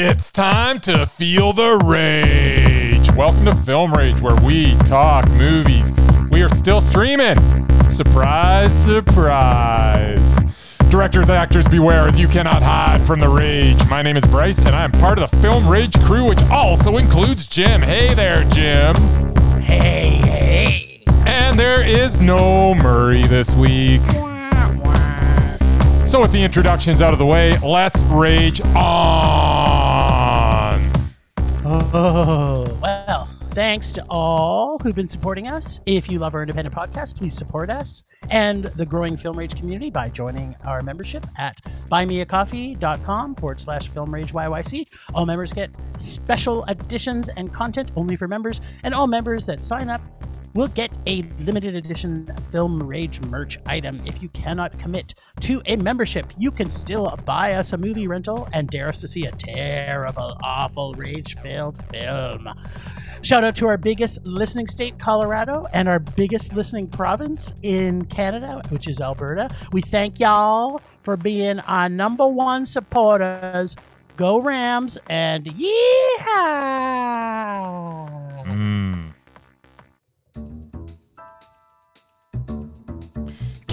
It's time to feel the rage. Welcome to Film Rage, where we talk movies. We are still streaming. Surprise, surprise. Directors, actors, beware as you cannot hide from the rage. My name is Bryce, and I am part of the Film Rage crew, which also includes Jim. Hey there, Jim. Hey, hey. And there is no Murray this week. So, with the introductions out of the way, let's rage on. Oh, well, thanks to all who've been supporting us. If you love our independent podcast, please support us and the growing Film Rage community by joining our membership at buymeacoffee.com forward slash Film Rage YYC. All members get special editions and content only for members, and all members that sign up will get a limited edition Film Rage merch item. If you cannot commit to a membership, you can still buy us a movie rental and dare us to see a terrible, awful, rage filled film. Shout out to our biggest listening state, Colorado, and our biggest listening province in Canada, which is Alberta. We thank y'all for being our number one supporters. Go Rams and yeehaw! Mm.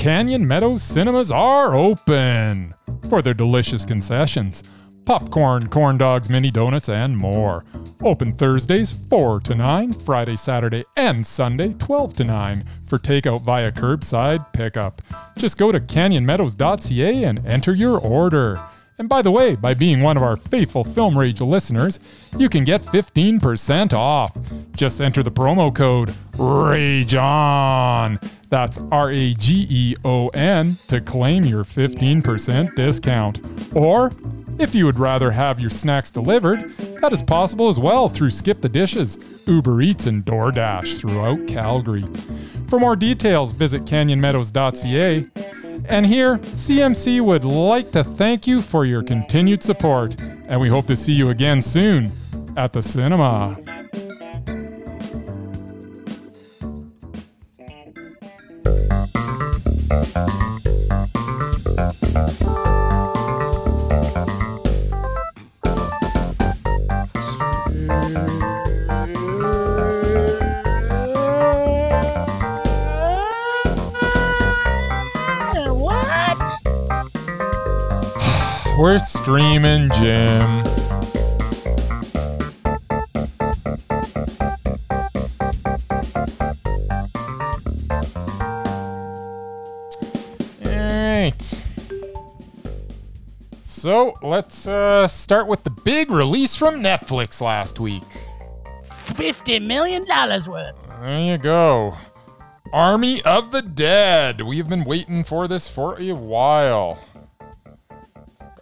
Canyon Meadows cinemas are open for their delicious concessions popcorn, corn dogs, mini donuts, and more. Open Thursdays 4 to 9, Friday, Saturday, and Sunday 12 to 9 for takeout via curbside pickup. Just go to canyonmeadows.ca and enter your order. And by the way, by being one of our faithful Film Rage listeners, you can get 15% off. Just enter the promo code RAGE ON. That's R A G E O N to claim your 15% discount. Or, if you would rather have your snacks delivered, that is possible as well through Skip the Dishes, Uber Eats, and DoorDash throughout Calgary. For more details, visit canyonmeadows.ca. And here, CMC would like to thank you for your continued support, and we hope to see you again soon at the cinema. We're streaming, Jim. So let's uh, start with the big release from Netflix last week. $50 million worth. There you go. Army of the Dead. We've been waiting for this for a while.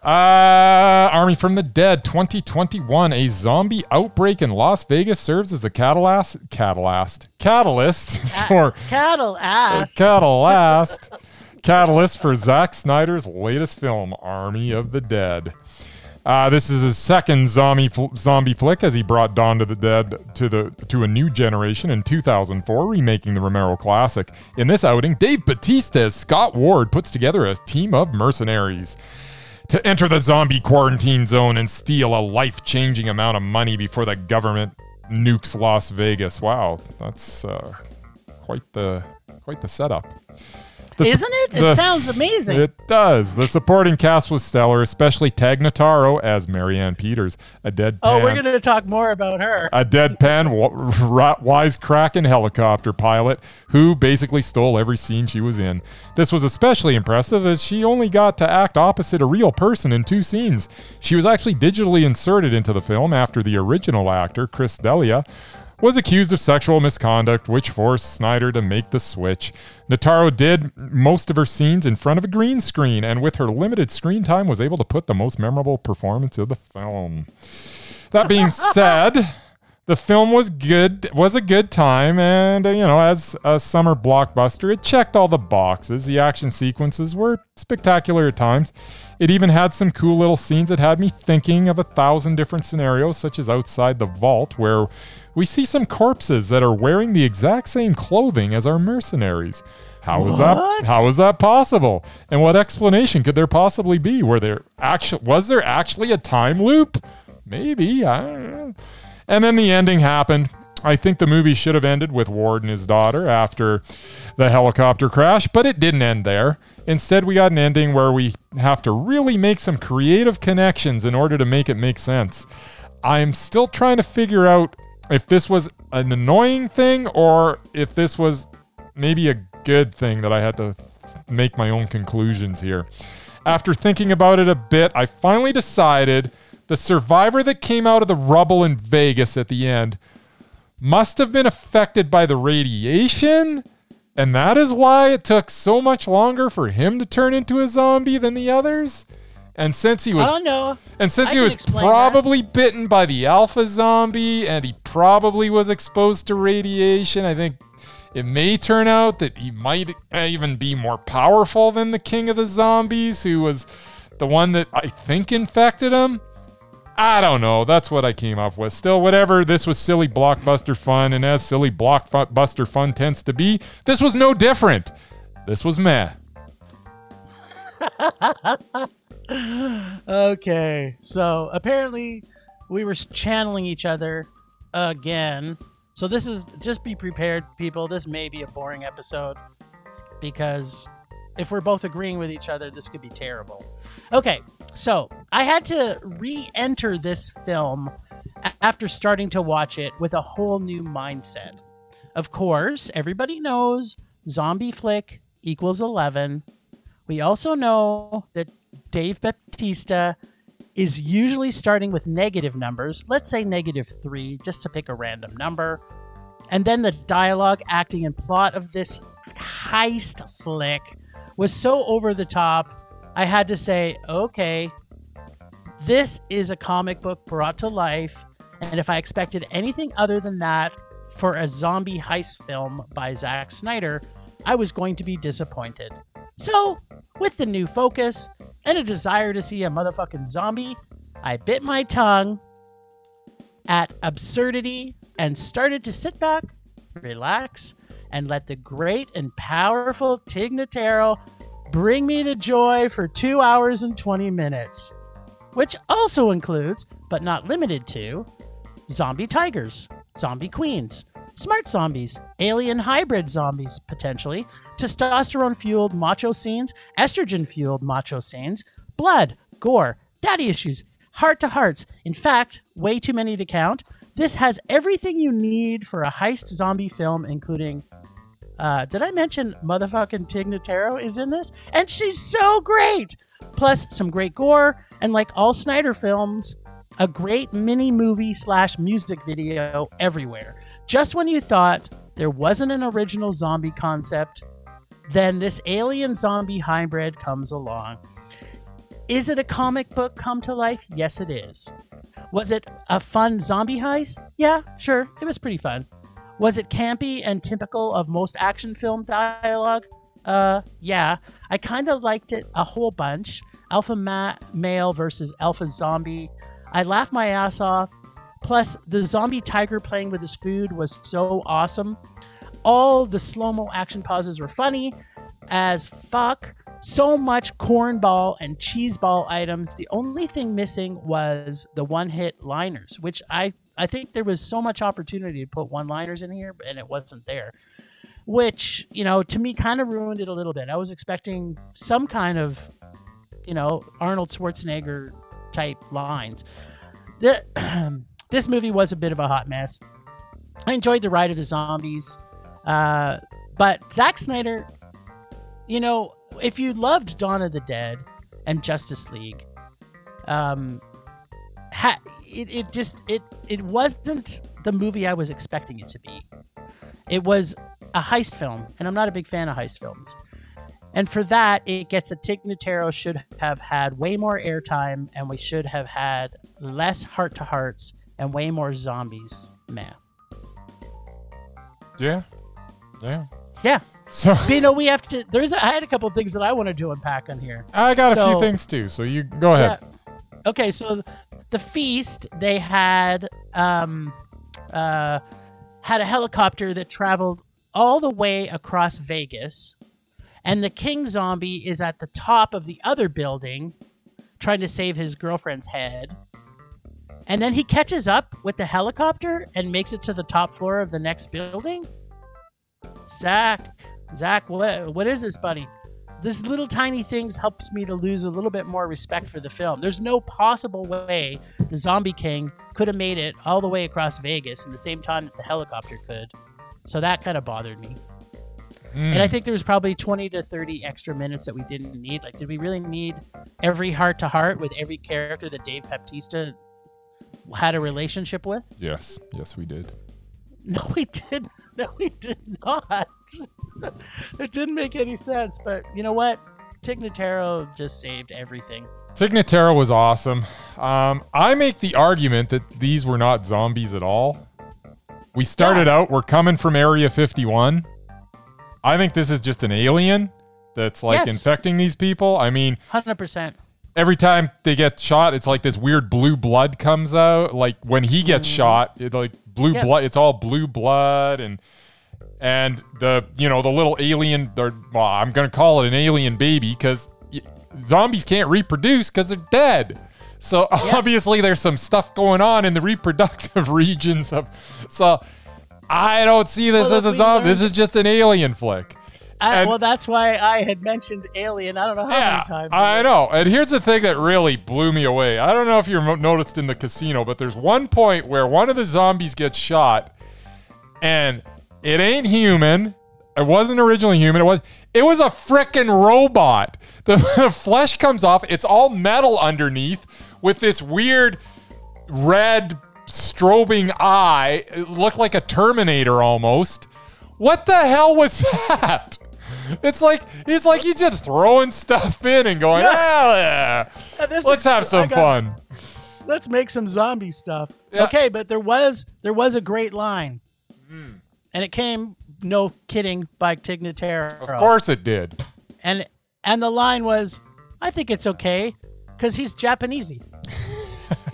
Uh, Army from the Dead 2021. A zombie outbreak in Las Vegas serves as the catalyst, catalyst, catalyst for Cattle ass. catalyst, catalyst for Zack Snyder's latest film, Army of the Dead. Uh, this is his second zombie fl- zombie flick as he brought Dawn to the Dead to the to a new generation in 2004, remaking the Romero classic. In this outing, Dave Batista as Scott Ward puts together a team of mercenaries to enter the zombie quarantine zone and steal a life-changing amount of money before the government nukes Las Vegas. Wow, that's uh, quite the quite the setup. The Isn't it? It the- sounds amazing. It does. The supporting cast was stellar, especially Tig Notaro as Marianne Peters, a deadpan, oh, we're going to talk more about her. a deadpan, wisecracking helicopter pilot who basically stole every scene she was in. This was especially impressive as she only got to act opposite a real person in two scenes. She was actually digitally inserted into the film after the original actor, Chris D'Elia, was accused of sexual misconduct, which forced Snyder to make the switch. Notaro did most of her scenes in front of a green screen, and with her limited screen time, was able to put the most memorable performance of the film. That being said, the film was good, was a good time, and uh, you know, as a summer blockbuster, it checked all the boxes. The action sequences were spectacular at times. It even had some cool little scenes that had me thinking of a thousand different scenarios, such as outside the vault, where we see some corpses that are wearing the exact same clothing as our mercenaries. How is that? How is that possible? And what explanation could there possibly be? Were there actually was there actually a time loop? maybe. I don't know. And then the ending happened. I think the movie should have ended with Ward and his daughter after the helicopter crash, but it didn't end there. Instead, we got an ending where we have to really make some creative connections in order to make it make sense. I'm still trying to figure out if this was an annoying thing or if this was maybe a good thing that I had to make my own conclusions here. After thinking about it a bit, I finally decided the survivor that came out of the rubble in Vegas at the end must have been affected by the radiation, and that is why it took so much longer for him to turn into a zombie than the others. And since he was Oh no. and since I he was probably bitten by the alpha zombie and he probably was exposed to radiation, I think it may turn out that he might even be more powerful than the king of the zombies, who was the one that I think infected him. I don't know. That's what I came up with. Still, whatever. This was silly blockbuster fun, and as silly blockbuster fun tends to be, this was no different. This was meh. Okay. So apparently we were channeling each other again. So this is just be prepared, people. This may be a boring episode because if we're both agreeing with each other, this could be terrible. Okay. So I had to re enter this film after starting to watch it with a whole new mindset. Of course, everybody knows zombie flick equals 11. We also know that Dave Baptista is usually starting with negative numbers, let's say negative three, just to pick a random number. And then the dialogue, acting, and plot of this heist flick was so over the top, I had to say, okay, this is a comic book brought to life. And if I expected anything other than that for a zombie heist film by Zack Snyder, I was going to be disappointed. So, with the new focus and a desire to see a motherfucking zombie, I bit my tongue at absurdity and started to sit back, relax, and let the great and powerful Tig Notaro bring me the joy for two hours and 20 minutes, which also includes, but not limited to, zombie tigers, zombie queens, smart zombies, alien hybrid zombies, potentially, testosterone fueled macho scenes, estrogen fueled macho scenes, blood, gore, daddy issues, heart to hearts. In fact, way too many to count. This has everything you need for a heist zombie film, including. Uh, did I mention motherfucking Tig Notaro is in this? And she's so great! Plus, some great gore, and like all Snyder films, a great mini movie slash music video everywhere. Just when you thought there wasn't an original zombie concept, then this alien zombie hybrid comes along. Is it a comic book come to life? Yes, it is. Was it a fun zombie heist? Yeah, sure, it was pretty fun. Was it campy and typical of most action film dialogue? Uh, yeah. I kind of liked it a whole bunch. Alpha ma- male versus alpha zombie. I laughed my ass off. Plus, the zombie tiger playing with his food was so awesome. All the slow mo action pauses were funny as fuck. So much cornball and cheeseball items. The only thing missing was the one hit liners, which I, I think there was so much opportunity to put one liners in here, and it wasn't there. Which, you know, to me kind of ruined it a little bit. I was expecting some kind of, you know, Arnold Schwarzenegger type lines. The, this movie was a bit of a hot mess. I enjoyed the ride of the zombies. Uh, but Zack Snyder, you know, if you loved Dawn of the Dead and Justice League, um, ha- it, it just it it wasn't the movie I was expecting it to be. It was a heist film, and I'm not a big fan of heist films. And for that, it gets a Tig Notaro should have had way more airtime, and we should have had less heart to hearts and way more zombies. Man, Yeah. Yeah. yeah. So But, you know, we have to. There's. A, I had a couple things that I wanted to unpack on here. I got a few things too. So you go ahead. Yeah. Okay, so the feast they had um uh had a helicopter that traveled all the way across Vegas, and the king zombie is at the top of the other building trying to save his girlfriend's head. and then he catches up with the helicopter and makes it to the top floor of the next building. Zack, Zack, what what is this, buddy? This little tiny things helps me to lose a little bit more respect for the film. There's no possible way the Zombie King could have made it all the way across Vegas in the same time that the helicopter could. So that kind of bothered me. And I hmm. think there was probably 20 to 30 extra minutes that we didn't need. Like, did we really need every heart to heart with every character that Dave Baptista had a relationship with? Yes, yes, we did. No, we didn't. No, we did not. it didn't make any sense. But you know what? Tig Notaro just saved everything. Tig Notaro was awesome. Um, I make the argument that these were not zombies at all. We started out, we're coming from Area 51. I think this is just an alien that's like Yes. infecting these people. I mean, 100%. Every time they get shot, it's like this weird blue blood comes out. Like when he gets shot, it like blue Mm. Yeah. blood. It's all blue blood and and the you know the little alien. Or, well, I'm gonna call it an alien baby because zombies can't reproduce because they're dead. So obviously there's some stuff going on in the reproductive regions of. So I don't see this Well, as a zombie. This is just an alien flick. I, And- well, that's why I had mentioned Alien. I don't know how many times. I know. And here's the thing that really blew me away. I don't know if you noticed in the casino, but there's one point where one of the zombies gets shot, and it ain't human. It wasn't originally human. It was. It was a frickin' robot. The, the flesh comes off. It's all metal underneath with this weird red strobing eye. It looked like a Terminator almost. What the hell was that? It's like he's like he's just throwing stuff in and going, yeah. This Let's is- have some got- fun. Let's make some zombie stuff. Yeah. Okay, but there was there was a great line, Hmm. and it came no kidding by Tig Notaro. Of course it did. and and the line was, "I think it's okay, because he's Japanesey."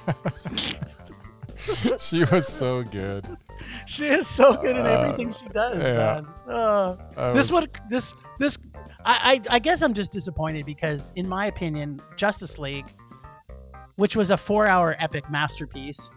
She was so good. She is so good at everything she does, Uh, yeah. man. I this was- would this this I, I I guess I'm just disappointed because in my opinion, Justice League, which was a four hour epic masterpiece,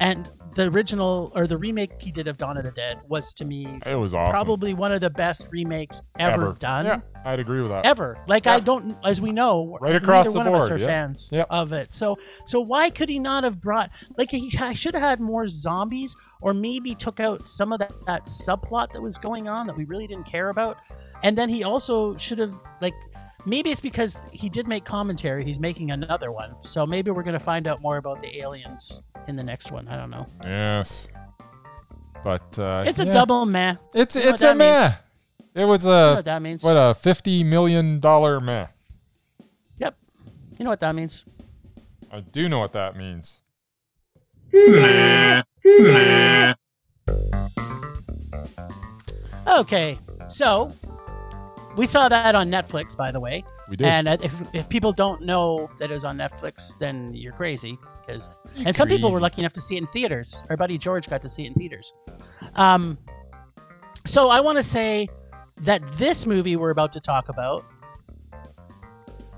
and the original or the remake he did of Dawn of the Dead was to me It was awesome. probably one of the best remakes ever, done. Yeah, I'd agree with that. Ever. Like Yeah. I don't as we know, Right across the one of us board, are yeah. fans of it. So so why could he not have brought like he I should have had more zombies or maybe took out some of that, that subplot that was going on that we really didn't care about. And then he also should have like maybe it's because he did make commentary, he's making another one. So maybe we're gonna find out more about the aliens in the next one. I don't know. Yes. But uh, It's a yeah. double meh. It's You know it's a meh. It was You know a what that means? what a fifty million dollar meh. Yep. You know what that means. I do know what that means. Okay, so we saw that on Netflix, by the way. We did. And uh, if, if people don't know that it was on Netflix, then you're crazy. Because and some people were lucky enough to see it in theaters. Our buddy George got to see it in theaters. Um, so I want to say that this movie we're about to talk about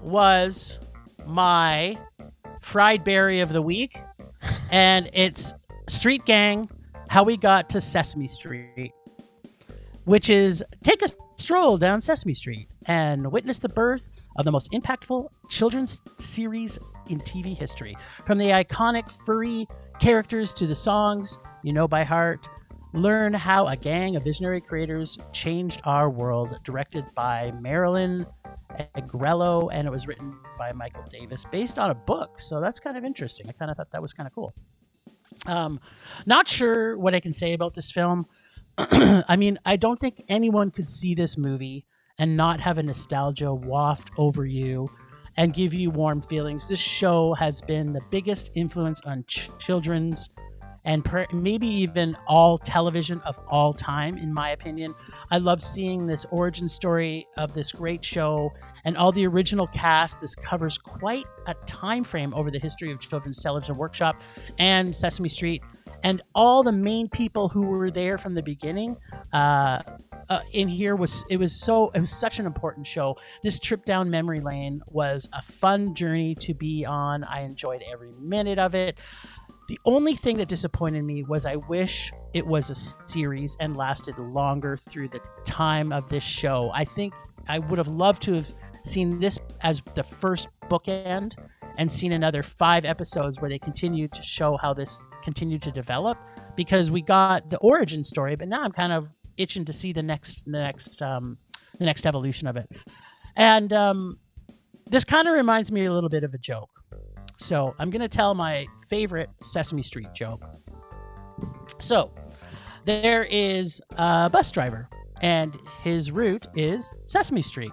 was my fried Barry of the week, and it's Street Gang: How We Got to Sesame Street which is take a stroll down Sesame Street and witness the birth of the most impactful children's series in TV history. From the iconic furry characters to the songs you know by heart, learn how a gang of visionary creators changed our world. Directed by Marilyn Agrelo, and it was written by Michael Davis, based on a book. So that's kind of interesting. I kind of thought that was kind of cool. Um, not sure what I can say about this film. I mean, I don't think anyone could see this movie and not have a nostalgia waft over you and give you warm feelings. This show has been the biggest influence on ch- children's and per- maybe even all television of all time, in my opinion. I love seeing this origin story of this great show and all the original cast. This covers quite a time frame over the history of children's television workshop and Sesame Street and all the main people who were there from the beginning uh, uh, in here was it was so it was such an important show. This trip down memory lane was a fun journey to be on. I enjoyed every minute of it. The only thing that disappointed me was I wish it was a series and lasted longer through the time of this show. I think I would have loved to have seen this as the first bookend and seen another five episodes where they continued to show how this continued to develop because we got the origin story, but now I'm kind of itching to see the next the next um, the next evolution of it. And um, this kind of reminds me a little bit of a joke. So I'm gonna tell my favorite Sesame Street joke. So there is a bus driver, and his route is Sesame Street,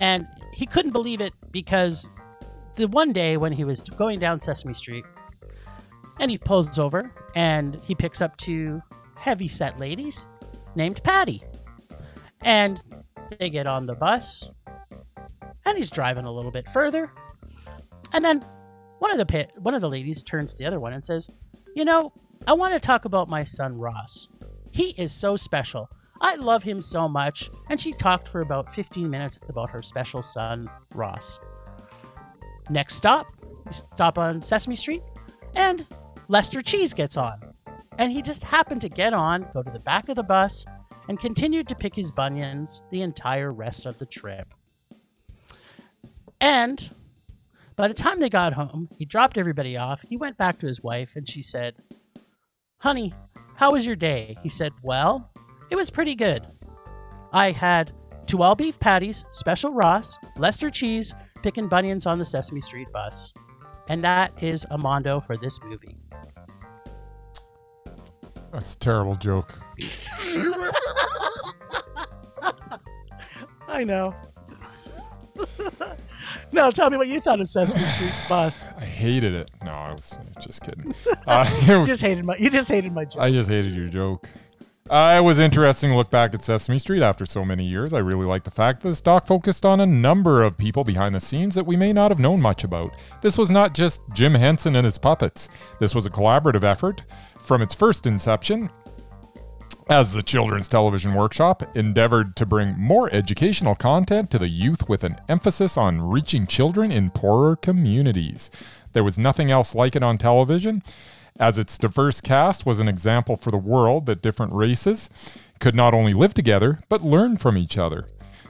and he couldn't believe it because the one day when he was going down Sesame Street, and he pulls over and he picks up two heavy set ladies named Patty. And they get on the bus and he's driving a little bit further. And then one of the pit, one of the ladies turns to the other one and says, "You know, I want to talk about my son Ross. He is so special. I love him so much." And she talked for about 15 minutes about her special son Ross. Next stop, stop on Sesame Street, and Lester Cheese gets on. And he just happened to get on, go to the back of the bus, and continued to pick his bunions the entire rest of the trip. And by the time they got home, he dropped everybody off. He went back to his wife, and she said, Honey, how was your day? He said, Well, it was pretty good. I had two all beef patties, special Ross, Lester cheese, picking bunions on the Sesame Street bus. And that is a mondo for this movie. That's a terrible joke. I know. no, tell me what you thought of Sesame Street bus. I hated it. No, I was just kidding. Uh, You just hated my you just hated my joke. I just hated your joke. Uh, it was interesting to look back at Sesame Street after so many years. I really like the fact that this doc focused on a number of people behind the scenes that we may not have known much about. This was not just Jim Henson and his puppets. This was a collaborative effort from its first inception as the Children's Television Workshop endeavored to bring more educational content to the youth with an emphasis on reaching children in poorer communities. There was nothing else like it on television, as its diverse cast was an example for the world that different races could not only live together, but learn from each other.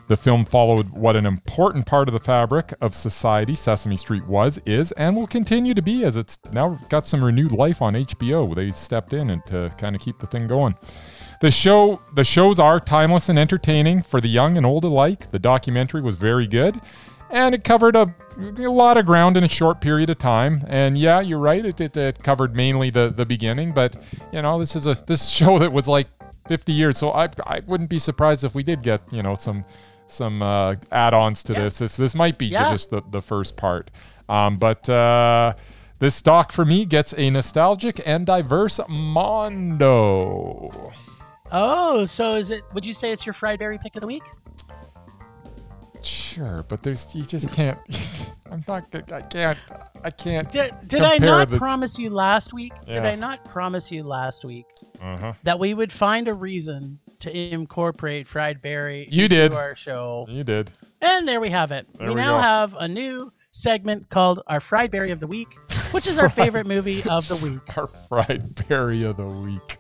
The film followed what an important part of the fabric of society Sesame Street was, is, and will continue to be as it's now got some renewed life on HBO. They stepped in and to kind of keep the thing going. The show the shows are timeless and entertaining for the young and old alike. The documentary was very good and it covered a, a lot of ground in a short period of time. And yeah, you're right, it, it, it covered mainly the, the beginning, but you know, this is a this show that was like 50 years, so I I wouldn't be surprised if we did get, you know, some some uh, add-ons to Yeah. this. This this might be Yeah. just the, the first part. Um, but uh this stock for me gets a nostalgic and diverse mondo. Oh, so is it would you say it's your fried Barry pick of the week? Sure, but there's you just can't. I'm not. I can't. I can't. Did, did I not the- promise you last week? Did I not promise you last week Uh-huh. that we would find a reason to incorporate fried Barry You into did. our show? You did. And there we have it. There we we now go. have a new segment called our fried Barry of the week, which is our favorite movie of the week. Our fried Barry of the week.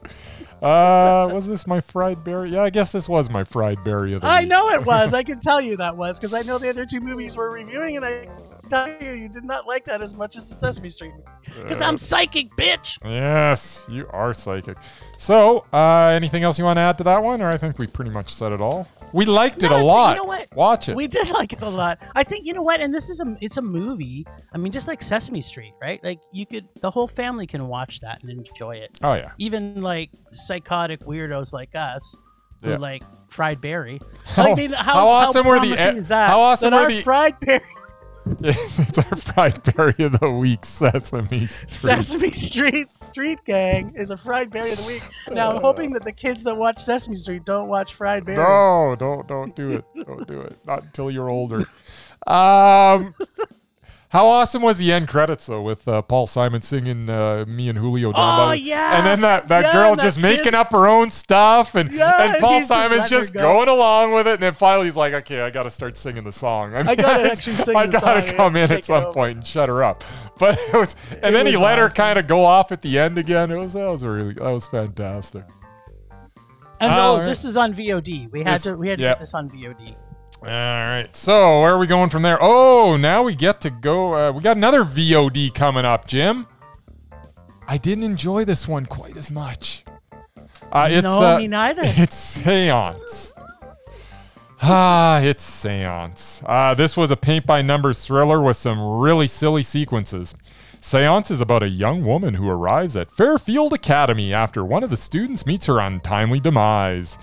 Uh, was this my fried Barry? Yeah, I guess this was my fried Barry of the I week. know it was. I can tell you that was because I know the other two movies we're reviewing, and I tell you you did not like that as much as the Sesame Street movie. because I'm psychic, bitch. Yes, you are psychic. So, uh, anything else you want to add to that one, or I think we pretty much said it all. We liked it No, a lot. You know what? Watch it. We did like it a lot. I think you know what, and this is a it's a movie. I mean, just like Sesame Street, right? Like you could the whole family can watch that and enjoy it. oh yeah. Even like psychotic weirdos like us. Who Yeah. like fried Barry? How- I mean, how, how awesome were the is that? how awesome that were the- fried Barry it's our fried Barry of the week, Sesame Street. Sesame Street Street Gang is a fried Barry of the week. Now I'm hoping that the kids that watch Sesame Street don't watch Fried Barry. No, don't don't do it. Don't do it. Not until you're older. Um How awesome was the end credits though, with uh, Paul Simon singing uh, "Me and Julio." Down Oh, yeah. and then that, that Yeah, girl that just kid- making up her own stuff, and Yeah, and and Paul he's just Simon's just go. going along with it, and then finally he's like, "Okay, I got to start singing the song. I, mean, gotta actually sing I the gotta song, come yeah, in at some point and shut her up." But it was, and It then he was let her kind of go off at the end again. It was that was really that was fantastic. And Oh, no, all right. this is on VOD. We had This- to we had to yeah. get this on VOD. All right. So where are we going from there? Oh, now we get to go. Uh, we got another VOD coming up, Jim. I didn't enjoy this one quite as much. Uh, it's no, uh, me neither. it's Seance. Ah, it's Seance. Uh, this was a paint by numbers thriller with some really silly sequences. Seance is about a young woman who arrives at Fairfield Academy after one of the students meets her untimely demise.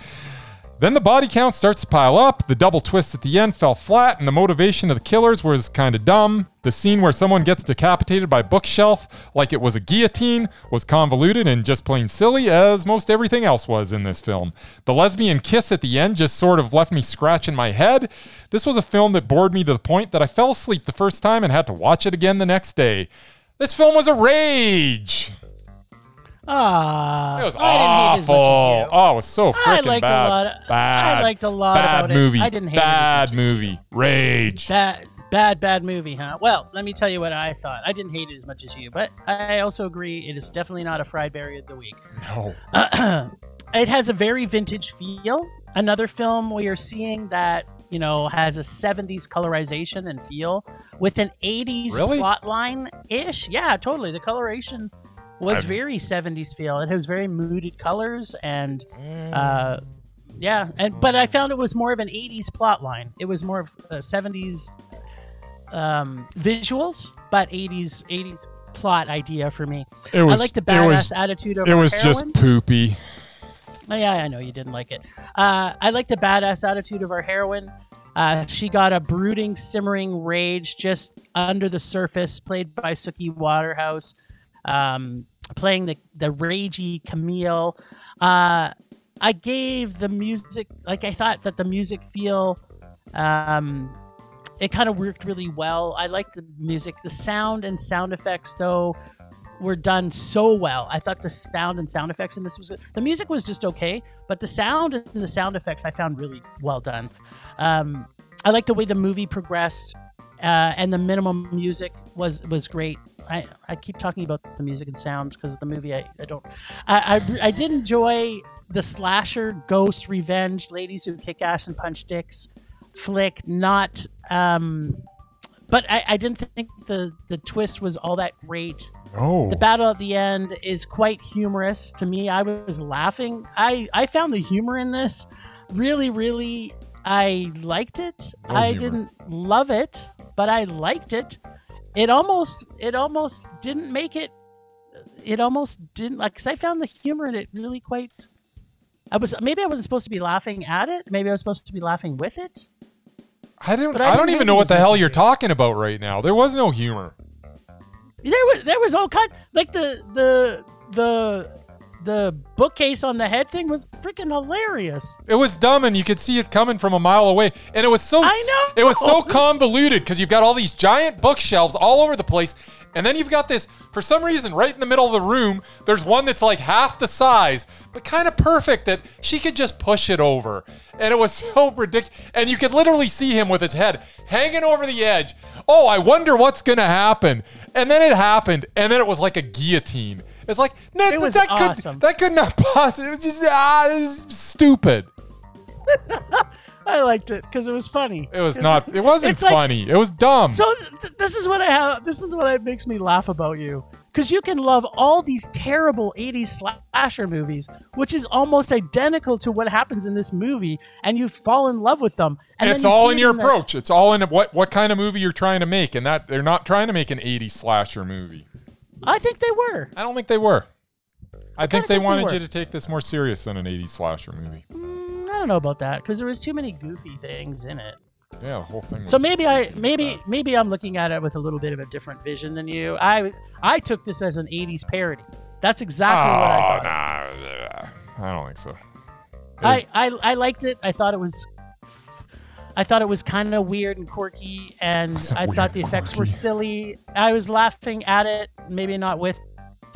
Then the body count starts to pile up, the double twist at the end fell flat, and the motivation of the killers was kind of dumb. The scene where someone gets decapitated by bookshelf like it was a guillotine was convoluted and just plain silly, as most everything else was in this film. The lesbian kiss at the end just sort of left me scratching my head. This was a film that bored me to the point that I fell asleep the first time and had to watch it again the next day. This film was a rage. Ah, It was I didn't hate as awful. much as you. Oh, it was so I freaking liked bad. a lot. Of, bad. I liked a lot bad about movie. it. I didn't hate bad it as much as movie. Rage. Bad, bad, bad movie, huh? Well, let me tell you what I thought. I didn't hate it as much as you, but I also agree it is definitely not a fried Barry of the week. No. it has a very vintage feel. Another film we are seeing that you know has a 70s colorization and feel with an 80s Really? plot line ish. Yeah, totally. The coloration was I've- very 70s feel. It has very muted colors and Mm. uh, yeah, and but I found it was more of an 80s plot line. It was more of uh, 70s um, visuals, but 80s 80s plot idea for me. It was I like the badass was, attitude of it was heroine. just poopy. Oh, yeah, I know you didn't like it. Uh, I like the badass attitude of our heroine. Uh, she got a brooding, simmering rage just under the surface, played by Suki Waterhouse, um, playing the the ragey Camille. Uh, I gave the music like I thought that the music feel. Um, it kind of worked really well. I liked the music, the sound and sound effects though were done so well. I thought the sound and sound effects in this was the music was just okay, but the sound and the sound effects I found really well done. Um, I like the way the movie progressed, uh, and the minimum music was was great. I, I keep talking about the music and sound because of the movie. I, I don't. I, I I did enjoy the slasher ghost revenge ladies who kick ass and punch dicks flick. Not um, but I, I didn't think the the twist was all that great. No. The battle at the end is quite humorous to me. I was laughing. I I found the humor in this really really I liked it. I humor. didn't love it, but I liked it. It almost it almost didn't make it it almost didn't like cuz I found the humor in it really quite I was maybe I wasn't supposed to be laughing at it. Maybe I was supposed to be laughing with it. I don't. But I I, don't even know what the hell you're talking about right now. There was no humor. There was there was all kind like the the the the bookcase on the head thing was freaking hilarious. It was dumb, and you could see it coming from a mile away. And it was so. I know! It was so convoluted because you've got all these giant bookshelves all over the place, and then you've got this. For some reason, right in the middle of the room, there's one that's like half the size, but kind of perfect that she could just push it over. And it was so ridiculous. And you could literally see him with his head hanging over the edge. Oh, I wonder what's gonna happen. And then it happened, and then it was like a guillotine. It's like no, It was that awesome. could that could not possibly. It was just ah, it was stupid. I liked it because it was funny. It was not. It wasn't like- funny. it was dumb. So th- this is what I have. This is what it makes me laugh about you. Because you can love all these terrible 80s slasher movies, which is almost identical to what happens in this movie, and you fall in love with them. And it's all in it your the- approach. It's all in what what kind of movie you're trying to make, and that they're not trying to make an 80s slasher movie. I think they were. I don't think they were. I, think they think wanted were. you to take this more serious than an 80s slasher movie. Mm, I don't know about that because there was too many goofy things in it. Yeah, the whole thing. So maybe I maybe maybe I'm looking at it with a little bit of a different vision than you. I I took this as an 80s parody. That's exactly what I Oh, thought. nah, I don't think so. I, I I liked it. I thought it was I thought it was kind of weird and quirky, and I thought the effects were silly. I was laughing at it, maybe not with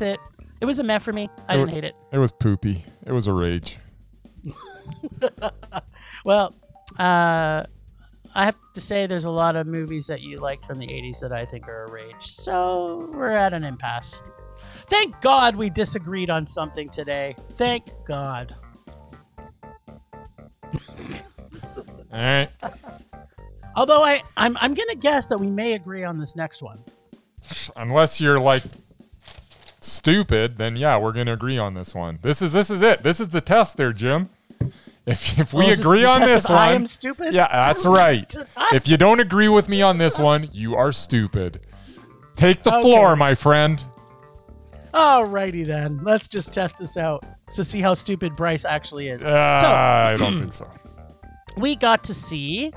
it. It was a meh for me. I It didn't wa- hate it. It was poopy. It was a rage. Well, uh, I have to say, there's a lot of movies that you liked from the 80s that I think are a rage. So we're at an impasse. Thank God we disagreed on something today. Thank God. All right. Although I, I'm, I'm gonna guess that we may agree on this next one. Unless you're like stupid, then yeah, we're gonna agree on this one. This is this is it. This is the test there, Jim. If if we Oh, this agree on this if I one, am stupid. yeah, that's right. if you don't agree with me on this one, you are stupid. Take the Okay. floor, my friend. Alrighty then. Let's just test this out to see how stupid Bryce actually is. Uh, I don't think so. We got to see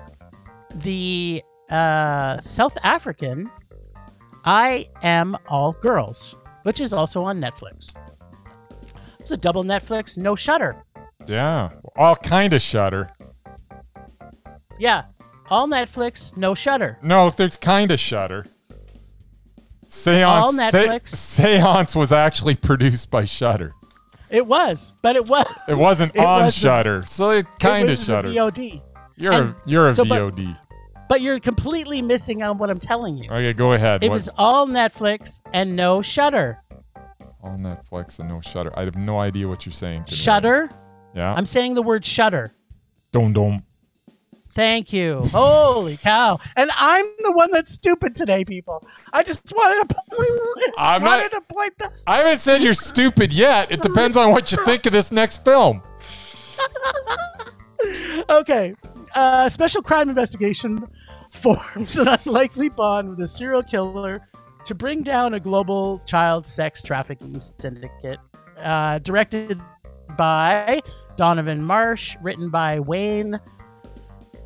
the uh, South African I Am All Girls, which is also on Netflix. It's a double Netflix, no shutter. Yeah, all kind of shutter. Yeah, all Netflix, no shutter. No, there's kind of shutter. Seance, All Se- Netflix. Seance was actually produced by Shudder. It was, but it was. It wasn't It on was a- Shudder, so it kind of Shudder. VOD. You're And a you're a so, but- VOD. But you're completely missing on what I'm telling you. Okay, go ahead. It What- was all Netflix and no shutter. All Netflix and no Shutter. I have no idea what you're saying. To me. Shutter? Yeah. I'm saying the word shutter. Dom dom. Thank you. Holy cow. And I'm the one that's stupid today, people. I just wanted to, just I'm not- wanted to point that. I haven't said you're stupid yet. It depends on what you think of this next film. Okay. Uh, special crime investigation forms an unlikely bond with a serial killer to bring down a global child sex trafficking syndicate. Uh, directed by Donovan Marsh, written by Wayne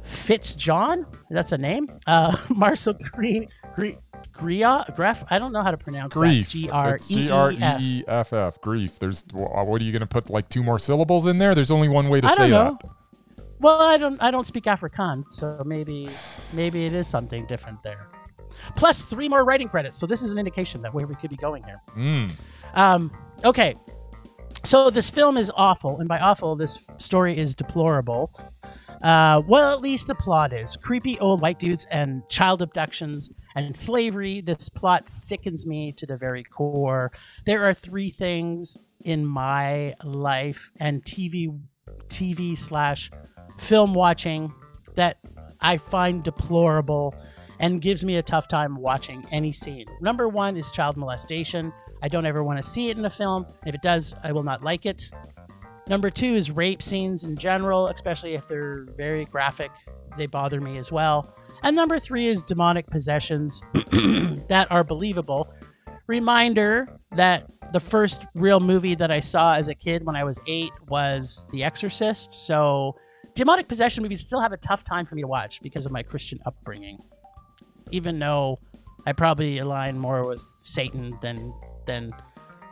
Fitzjohn. That's a name. Uh, Marcel Green. Green Gria, Graf, I don't know how to pronounce Grief. that. G R It's G R E E F. F F. Grief. There's. What are you going to put like two more syllables in there? There's only one way to I say don't know. that. Well, I don't I don't speak Afrikaans, so maybe maybe it is something different there. Plus three more writing credits, so this is an indication that where we could be going here. Mm. Um, okay, so this film is awful, and by awful, this story is deplorable. Uh, well, at least the plot is creepy old white dudes and child abductions and slavery. This plot sickens me to the very core. There are three things in my life and TV, TV slash film watching that I find deplorable and gives me a tough time watching any scene. Number one is child molestation. I don't ever want to see it in a film. If it does, I will not like it. Number two is rape scenes in general, especially if they're very graphic. They bother me as well. And number three is demonic possessions that are believable. Reminder that the first real movie that I saw as a kid when I was eight was The Exorcist. So demonic possession movies still have a tough time for me to watch because of my Christian upbringing. Even though I probably align more with Satan than than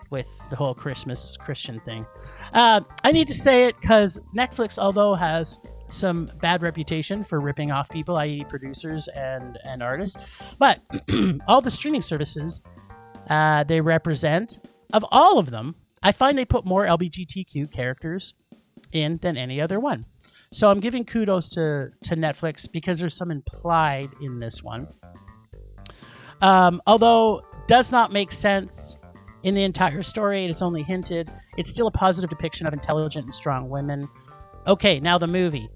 with the whole Christmas Christian thing. Uh, I need to say it because Netflix, although has some bad reputation for ripping off people, i.e., producers and and artists, but all the streaming services uh, they represent, of all of them, I find they put more LGBTQ characters in than any other one. So I'm giving kudos to to Netflix because there's some implied in this one. Um, although does not make sense in the entire story, it's only hinted. It's still a positive depiction of intelligent and strong women. Okay, now the movie.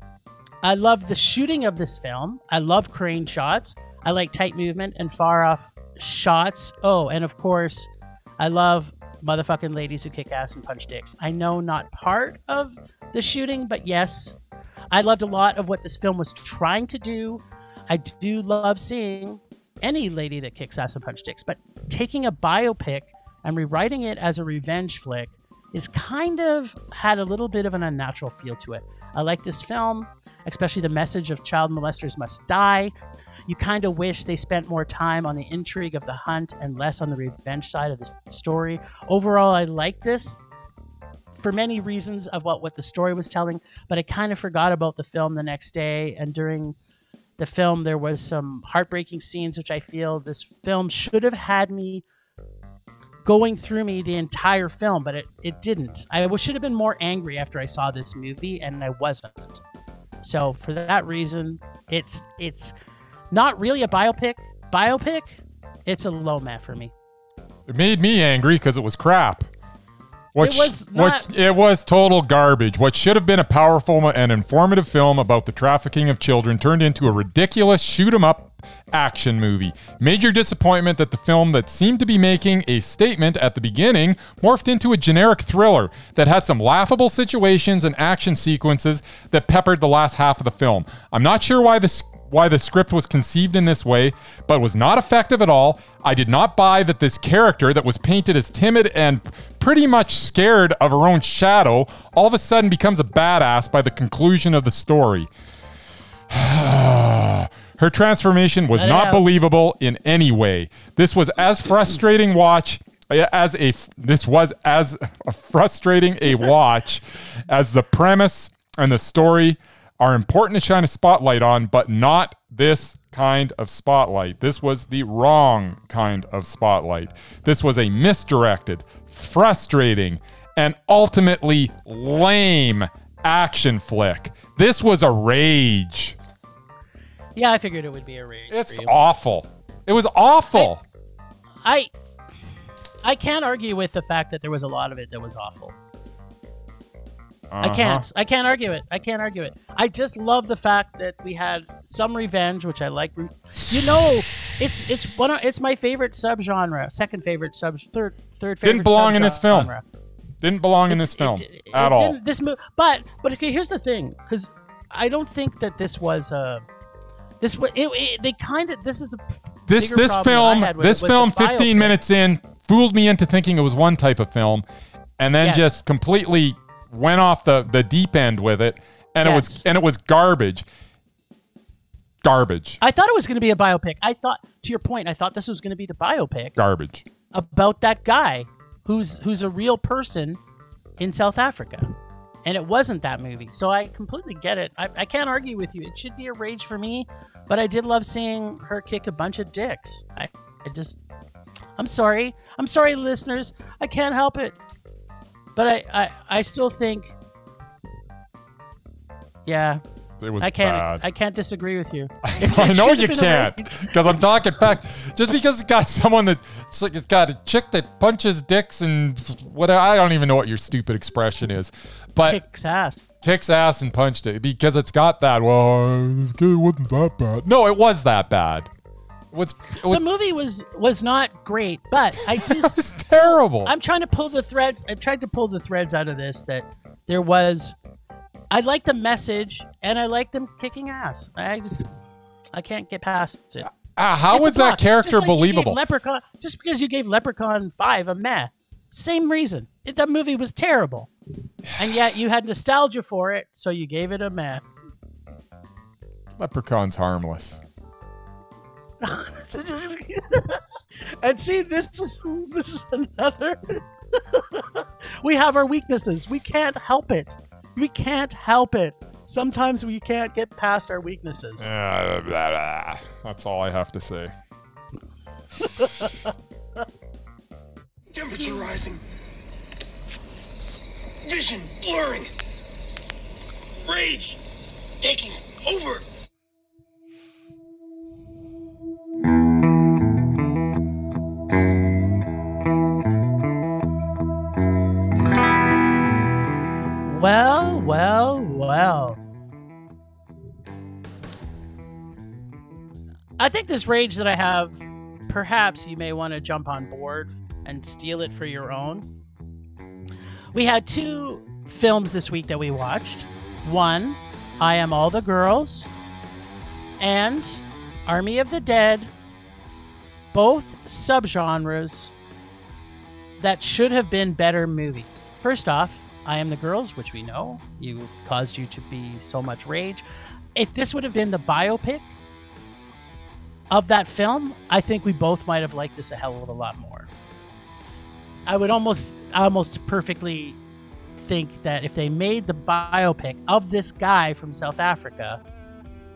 I love the shooting of this film. I love crane shots. I like tight movement and far off shots. Oh, and of course, I love motherfucking ladies who kick ass and punch dicks. I know not part of the shooting, but yes, I loved a lot of what this film was trying to do. I do love seeing any lady that kicks ass and punch dicks, but taking a biopic and rewriting it as a revenge flick is kind of had a little bit of an unnatural feel to it. I like this film, especially the message of child molesters must die. You kind of wish they spent more time on the intrigue of the hunt and less on the revenge side of the story. Overall, I like this for many reasons of what, what the story was telling, but I kind of forgot about the film the next day. And during the film. There was some heartbreaking scenes, which I feel this film should have had me going through me the entire film, but it, it didn't. I should have been more angry after I saw this movie, and I wasn't. So for that reason, it's it's not really a biopic. Biopic, it's a low mat for me. It made me angry because it was crap. What It was sh- what not- it was total garbage. What should have been a powerful and informative film about the trafficking of children turned into a ridiculous shoot 'em up action movie. Major disappointment that the film that seemed to be making a statement at the beginning morphed into a generic thriller that had some laughable situations and action sequences that peppered the last half of the film. I'm not sure why this why the script was conceived in this way, but was not effective at all. I did not buy that this character that was painted as timid and pretty much scared of her own shadow all of a sudden becomes a badass by the conclusion of the story. her transformation was not believable in any way. This was as frustrating watch eh, as a this was as frustrating a watch as the premise and the story are important to shine a spotlight on, but not this kind of spotlight. This was the wrong kind of spotlight. This was a misdirected, frustrating, and ultimately lame action flick. This was a rage. Yeah, I figured it would be a rage. It's awful. It was awful. I I can't argue with the fact that there was a lot of it that was awful. I Uh-huh. can't. I can't argue it. I can't argue it. I just love the fact that we had some revenge, which I like. You know, it's it's one of it's my favorite subgenre, second favorite sub, third third favorite. Didn't belong in this film. Didn't belong in this film it- it at all. This mo- but but okay, here's the thing, because I don't think that this was a this was they kind of this is the This this I film this film 15 biopic. minutes in fooled me into thinking it was one type of film and then Yes. just completely went off the the deep end with it and it was and it was garbage. Garbage. I thought it was going to be a biopic. I thought, to your point, I thought this was going to be the biopic Garbage. about that guy who's who's a real person in South Africa, and it wasn't that movie. So I completely get it. I, I can't argue with you. It should be a rage for me, but I did love seeing her kick a bunch of dicks. I, I just, I'm sorry. I'm sorry, listeners. I can't help it. But I, I, I still think, yeah, It was I can't, bad. I can't disagree with you. I It know should've you been a can't because I'm talking fact. Just because it's got someone that it's like it's got a chick that punches dicks and whatever. I don't even know what your stupid expression is, but Kicks ass. kicks ass and punched it because it's got that. Well, it wasn't that bad. No, it was that bad. It was. Was, the movie was was not great, but I just was terrible. I'm trying to pull the threads. I tried to pull the threads out of this that there was. I like the message and I like them kicking ass. I just I can't get past it. Ah, how It's was that character like believable? Leprechaun, just because you gave Leprechaun five a meh, same reason. It, that movie was terrible, and yet you had nostalgia for it, so you gave it a meh. Leprechaun's harmless. and see, this is this is another. we have our weaknesses. We can't help it. We can't help it. Sometimes we can't get past our weaknesses. Uh, blah, blah. That's all I have to say. Temperature rising. Vision blurring. Rage taking over. This rage that I have, perhaps you may want to jump on board and steal it for your own. We had two films this week that we watched. One, I Am All the Girls, and Army of the Dead. Both subgenres that should have been better movies. First off, I Am the Girls, which we know you caused you to be so much rage. If this would have been the biopic of that film, I think we both might have liked this a hell of a lot more. I would almost almost perfectly think that if they made the biopic of this guy from South Africa,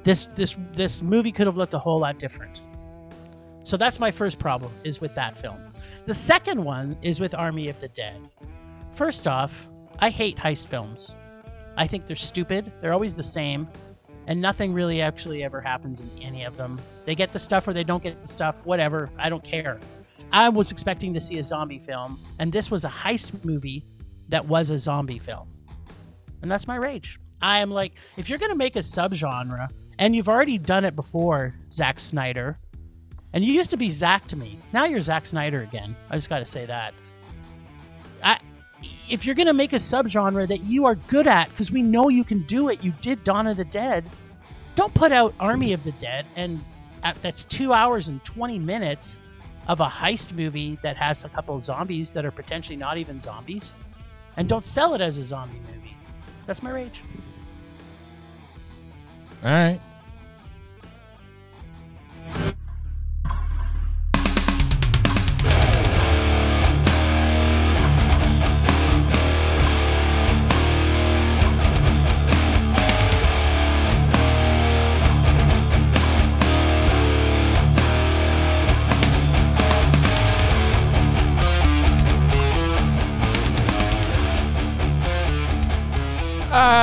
This this this movie could have looked a whole lot different. So that's my first problem is with that film. The second one is with Army of the Dead. First off, I hate heist films. I think they're stupid. They're always the same, and nothing really actually ever happens in any of them. They get the stuff or they don't get the stuff, whatever. I don't care. I was expecting to see a zombie film, and this was a heist movie that was a zombie film. And that's my rage. I am like, if you're going to make a subgenre, and you've already done it before, Zack Snyder, and you used to be Zack to me. Now you're Zack Snyder again. I just got to say that. If you're going to make a subgenre that you are good at, because we know you can do it, you did Dawn of the Dead, don't put out Army of the Dead, and at, that's two hours and 20 minutes of a heist movie that has a couple of zombies that are potentially not even zombies, and don't sell it as a zombie movie. That's my rage. All right.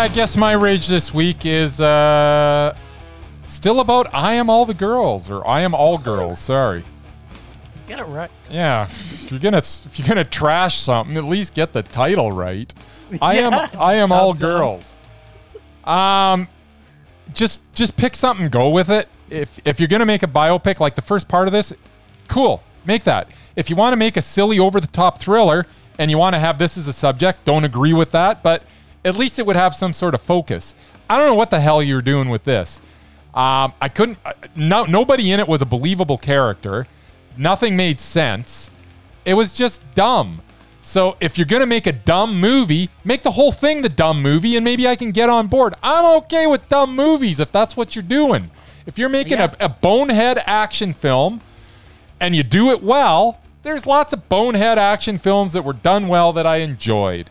I guess my rage this week is uh, still about I am all the girls or I am all girls. Sorry. Get it right. Yeah, if you're gonna if you're gonna trash something, at least get the title right. I am I am all girls. Um, just just pick something, go with it. If if you're gonna make a biopic like the first part of this, cool, make that. If you want to make a silly over the top thriller and you want to have this as a subject, don't agree with that, but at least it would have some sort of focus. I don't know what the hell you're doing with this. Um, I couldn't. uh, No, nobody in it was a believable character. Nothing made sense. It was just dumb. So if you're gonna make a dumb movie, make the whole thing the dumb movie, and maybe I can get on board. I'm okay with dumb movies if that's what you're doing. If you're making Yeah. a, a bonehead action film and you do it well, there's lots of bonehead action films that were done well that I enjoyed.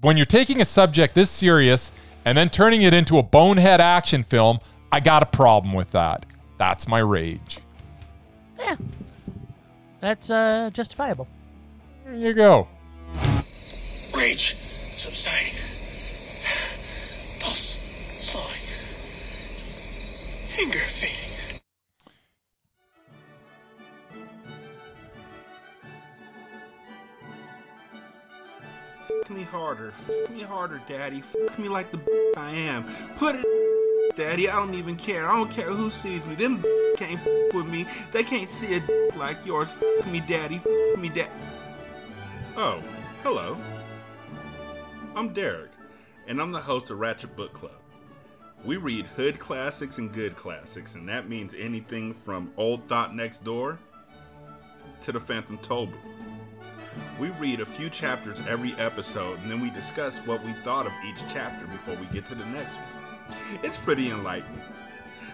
When you're taking a subject this serious and then turning it into a bonehead action film, I got a problem with that. That's my rage. Yeah. That's uh, justifiable. There you go. Rage subsiding. Pulse slowing. Anger fading. Me harder. Fuck me harder, daddy. Fuck me like the I am. Put it, daddy. I don't even care. I don't care who sees me. Them can't with me. They can't see a like yours. Fuck me, daddy. Fuck me, dad. Oh, hello. I'm Derek, and I'm the host of Ratchet Book Club. We read hood classics and good classics, and that means anything from Old Thought Next Door to the Phantom Toll Booth. We read a few chapters every episode and then we discuss what we thought of each chapter before we get to the next one. It's pretty enlightening.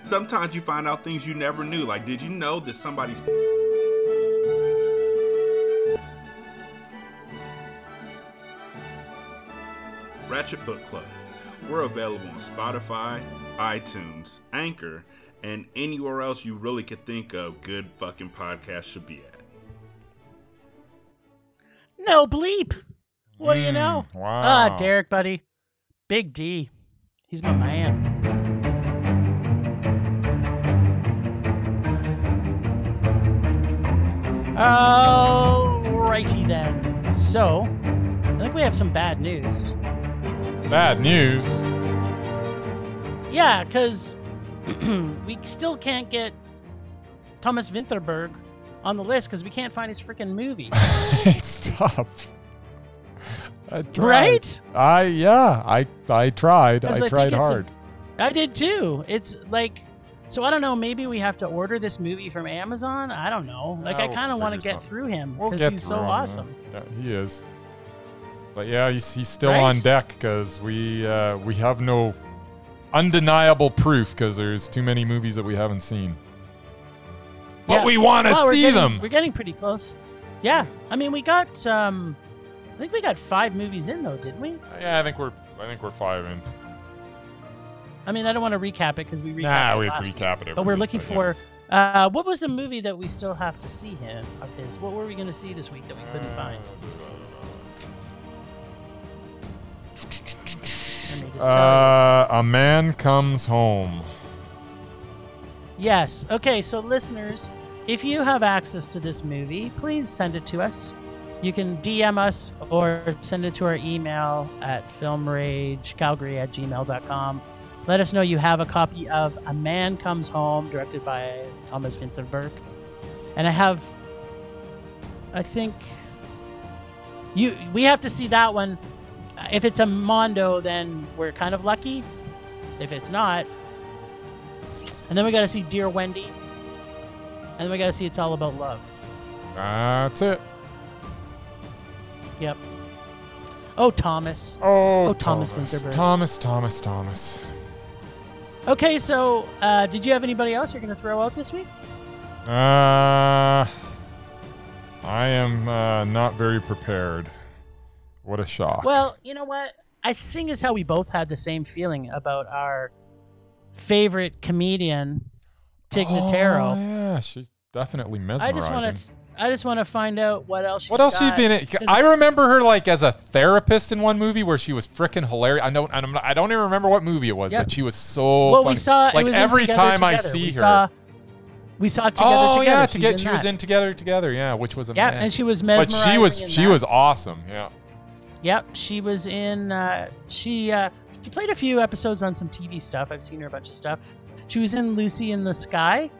Sometimes you find out things you never knew, like did you know that somebody's Ratchet Book Club. We're available on Spotify, iTunes, Anchor, and anywhere else you really could think of good fucking podcasts should be at. No bleep. What do you know? Mm, wow. Ah, Derek, buddy. Big D. He's my man. Alrighty then. So, I think we have some bad news. Bad news. Yeah, because we still can't get Thomas Vinterberg on the list because we can't find his freaking movie. it's tough. I tried. Right? I yeah. I I tried. I I tried it's a- hard. I did too. It's like, so I don't know. Maybe we have to order this movie from Amazon. I don't know. Like, I kind of want to get through him We'll because he's so him, awesome. Yeah, he is. But yeah, he's he's still Right? on deck because we uh, we have no undeniable proof because there's too many movies that we haven't seen. But Yeah. we want to Well, see getting- them. We're getting pretty close. Yeah, I mean, we got. um I think we got five movies in though, didn't we? Yeah, I think we're I think we're five in. I mean, I don't want to recap it because we recapped Nah, it we last have week. recap it. But we're looking yeah. for uh, what was the movie that we still have to see him of his? What were we going to see this week that we couldn't find? Let me just tell you. Uh, a man comes home. Yes. Okay, so listeners, if you have access to this movie, please send it to us. You can DM us or send it to our email at filmragecalgary at gmail.com. Let us know you have a copy of A Man Comes Home, directed by Thomas Vinterberg. And I have, I think, you we have to see that one. If it's a Mondo, then we're kind of lucky. If it's not, and then we got to see Dear Wendy. And then we got to see It's All About Love. That's it. Yep. Oh, Thomas. Oh, Oh, Thomas Thomas. Thomas, Thomas, Thomas. Okay, so uh, did you have anybody else you're going to throw out this week? Uh, I am uh, not very prepared. What a shock. Well, you know what? I think is how we both had the same feeling about our favorite comedian, Tig Oh, Notaro. yeah, she's definitely mesmerizing. I just want to. I just want to find out what else. What she's else she got. been in? I remember her like as a therapist in one movie where she was freaking hilarious. I don't, I'm not, I don't even remember what movie it was, Yep. but she was so well, funny. we saw it like every Together time I see we her. Saw, we saw together. oh together. yeah, to get she was that. in together together. Yeah, which was a Yeah, and she was but she was she that. was awesome. Yeah. Yep, she was in. Uh, she uh, she played a few episodes on some TV stuff. I've seen her a bunch of stuff. She was in Lucy in the Sky.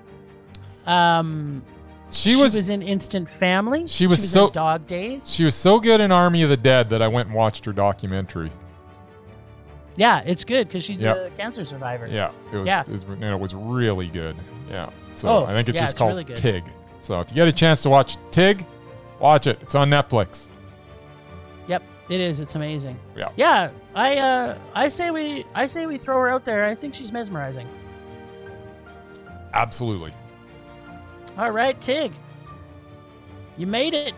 Um, She, was, was, in Instant Family. she was so- in Dog Days. she was so good in Army of the Dead that I went and watched her documentary. yeah, it's good because she's Yep. a cancer survivor. Yeah, it was Yeah. It, was, and it was really good. Yeah. So Oh, I think it's yeah, just it's called really. Tig. So if you get a chance to watch Tig, watch it. It's on Netflix. Yep, it is. It's amazing. Yeah. Yeah, I uh, I say we I say we throw her out there. I think she's mesmerizing. Absolutely. All right, Tig, you made it.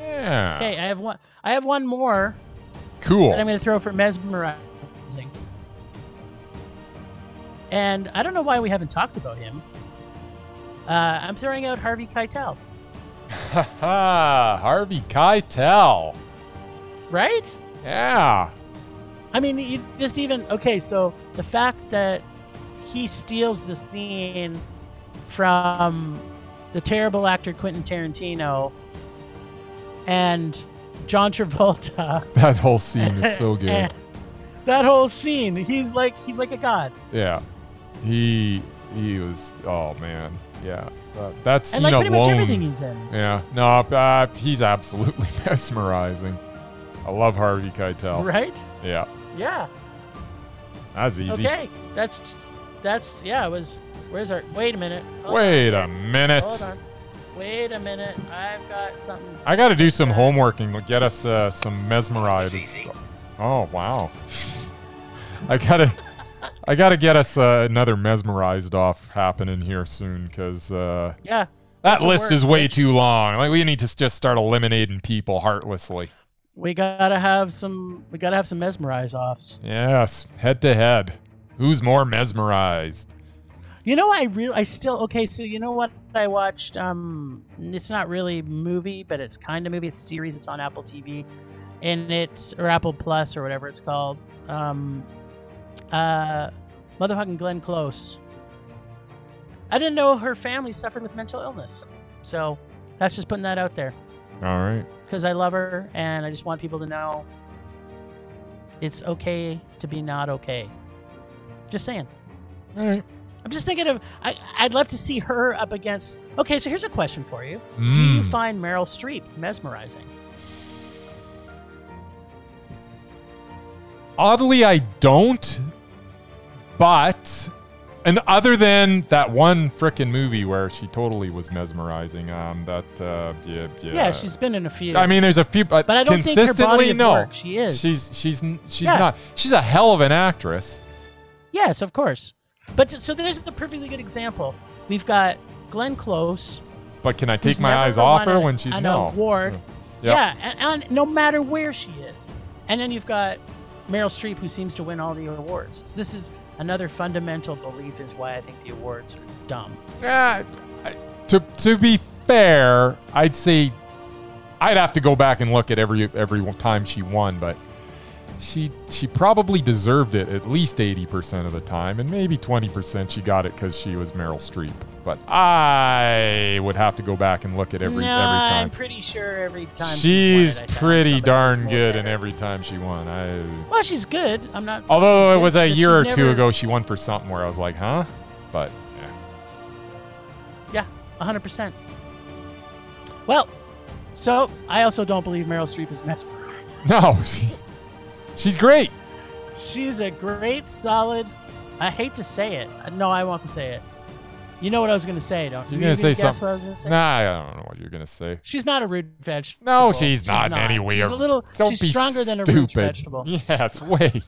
Yeah. Okay, I have one. I have one more. Cool. that I'm going to throw for mesmerizing. And I don't know why we haven't talked about him. Uh, I'm throwing out Harvey Keitel, Haha, Harvey Keitel. right? Yeah. I mean, you just even okay. So the fact that he steals the scene from the terrible actor Quentin Tarantino and John Travolta. That whole scene is so good. that whole scene, he's like he's like a god. Yeah. He he was oh man. Yeah. Uh, that scene And like pretty alone. much everything he's in. yeah. No, uh, he's absolutely mesmerizing. I love Harvey Keitel. Right? Yeah. Yeah. That's easy. Okay, that's that's yeah. It was. Where's our? Wait a minute. Hold Wait on. a minute. Hold on. Wait a minute. I've got something. I got to do some homework and get us uh, some mesmerized. Oh wow! I gotta, I gotta get us uh, another mesmerized off happening here soon because uh, Yeah. that list word, is way too long. Like we need to just start eliminating people heartlessly. We gotta have some. We gotta have some mesmerize offs. Yes, head to head. Who's more mesmerized? You know, I really, I still okay. So you know what I watched? Um, it's not really movie, but it's kind of movie. It's series. It's on Apple TV, and it's or Apple Plus or whatever it's called. Um, uh, motherfucking Glenn Close. I didn't know her family suffered with mental illness, so that's just putting that out there All right. because I love her and I just want people to know it's okay to be not okay. Just saying. All right. I'm just thinking of I, I'd love to see her up against. Okay, so here's a question for you: Do you Mm. find Meryl Streep mesmerizing? Oddly, I don't. But, and other than that one frickin' movie where she totally was mesmerizing, um, that uh, yeah, yeah. Yeah, she's been in a few. I mean, there's a few, but, but I don't think her consistently, body no. work. She is. She's she's she's Yeah. not. She's a hell of an actress. yes, of course. But so there's a perfectly good example. We've got Glenn Close. But can I take my eyes off her when she's an no? award. Yep. Yeah, and, and no matter where she is. And then you've got Meryl Streep, who seems to win all the awards. So this is another fundamental belief is why I think the awards are dumb. Uh, to to be fair, I'd say I'd have to go back and look at every every time she won, but she she probably deserved it at least 80% of the time and maybe 20% she got it cuz she was Meryl Streep. But I would have to go back and look at every no, every time. I'm pretty sure every time She's she won it, pretty darn good in every time she won. I Well, she's good. I'm not. Although it was a year or she's two never- ago she won for something where I was like, "Huh?" But yeah. Yeah, 100%. Well, so I also don't believe Meryl Streep is mesmerizing. No, she's, she's great. She's a great, solid. I hate to say it. No, I won't say it. You know what I was going to say, don't you? You're gonna You say guess something. What I was going to say? Nah, I don't know what you're gonna say. She's not a root vegetable. No, she's not in any way. She's a little. Don't she's be stronger than a root vegetable. Yes, wait.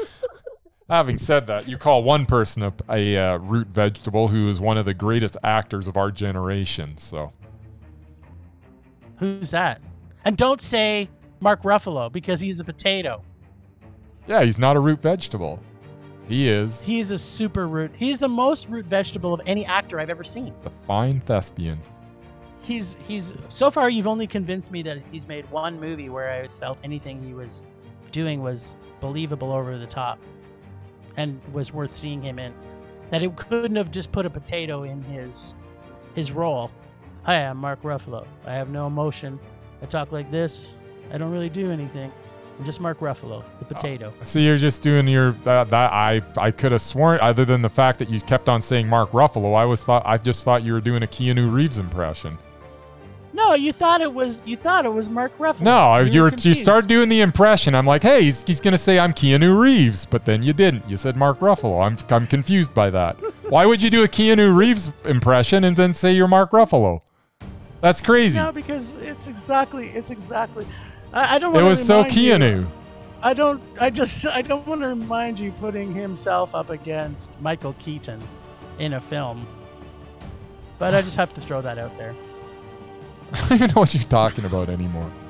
Having said that, you call one person a, a uh, root vegetable who is one of the greatest actors of our generation. So Who's that? And don't say Mark Ruffalo because he's a potato. yeah, he's not a root vegetable. He is He's a super root. He's the most root vegetable of any actor I've ever seen. a fine thespian. He's he's so far you've only convinced me that he's made one movie where I felt anything he was doing was believable over the top and was worth seeing him in. That it couldn't have just put a potato in his his role. Hi, I'm Mark Ruffalo. I have no emotion. I talk like this. I don't really do anything. I'm just Mark Ruffalo, the oh. potato. So you're just doing your that, that I I could have sworn other than the fact that you kept on saying Mark Ruffalo, I was thought I just thought you were doing a Keanu Reeves impression. No, you thought it was you thought it was Mark Ruffalo. No, were you were you confused. started doing the impression. I'm like, hey, he's, he's gonna say I'm Keanu Reeves, but then you didn't. You said Mark Ruffalo. I'm I'm confused by that. Why would you do a Keanu Reeves impression and then say you're Mark Ruffalo? That's crazy. No, because it's exactly it's exactly. I, I don't. it was so you- Keanu. I don't. I just. I don't want to remind you putting himself up against Michael Keaton in a film. But I just have to throw that out there. I don't even know what you're talking about anymore.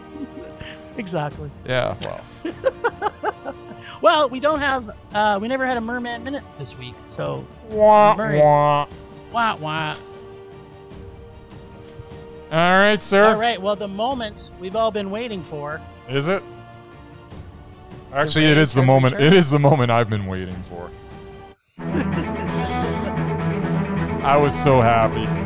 Exactly. Yeah, well, Well, we don't have. Uh, we never had a Merman minute this week, so wah, Murray. wah. wah wah. All right, sir. All right. Well, the moment we've all been waiting for. Is it? Actually, it is the moment. It returned. the moment I've been waiting for. I was so happy.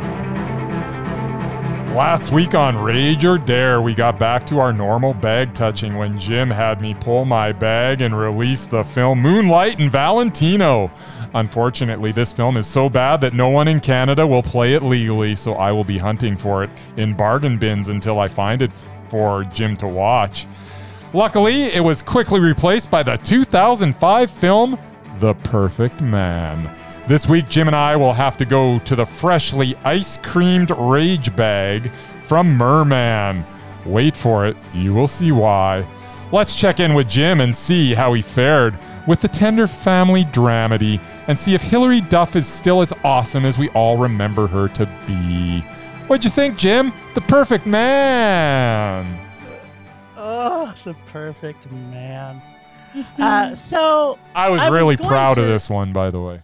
Last week on Rage or Dare, we got back to our normal bag touching when Jim had me pull my bag and release the film Moonlight and Valentino. Unfortunately, this film is so bad that no one in Canada will play it legally, so I will be hunting for it in bargain bins until I find it for Jim to watch. Luckily, it was quickly replaced by the 2005 film The Perfect Man. This week, Jim and I will have to go to the freshly ice creamed rage bag from Merman. Wait for it, you will see why. Let's check in with Jim and see how he fared with the tender family dramedy and see if Hilary Duff is still as awesome as we all remember her to be. What'd you think, Jim? The Perfect Man! Oh, the perfect man. uh, so I was I really going proud of this one, by the way.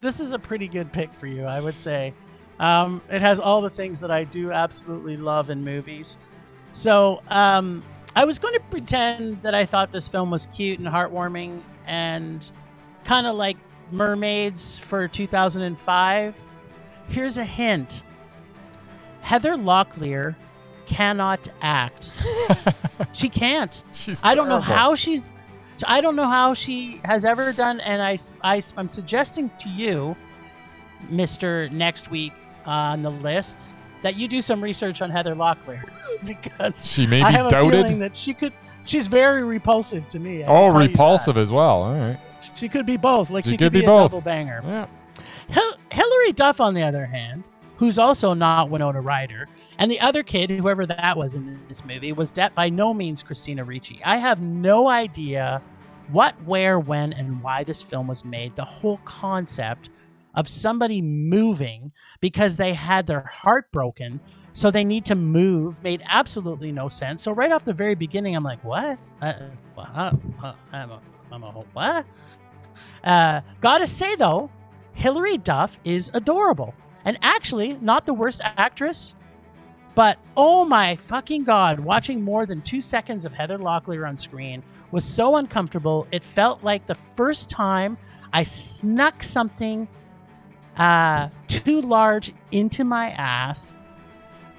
This is a pretty good pick for you, I would say. Um, it has all the things that I do absolutely love in movies. So um, I was going to pretend that I thought this film was cute and heartwarming and kind of like Mermaids for 2005. Here's a hint Heather Locklear cannot act. she can't. She's I don't know how she's. I don't know how she has ever done, and I, I, am suggesting to you, Mister Next Week on the lists, that you do some research on Heather Locklear because She may I be have a doubted. feeling that she could. She's very repulsive to me. I Oh, will tell you repulsive as well. All right. She could be both. Like She she, could could, be be, both. a double banger. Yeah. Hil- Hilary Duff, on the other hand, who's also not Winona Ryder, and the other kid, whoever that was in this movie, was de- by no means Christina Ricci. I have no idea what, where, when, and why this film was made. The whole concept of somebody moving because they had their heart broken, so they need to move, made absolutely no sense. So right off the very beginning, I'm like, what? Uh, uh, uh, I'm a, I'm a whole what? Uh, gotta say though, Hilary Duff is adorable, and actually not the worst actress. But oh my fucking god, watching more than two seconds of Heather Locklear on screen was so uncomfortable. It felt like the first time I snuck something uh, too large into my ass,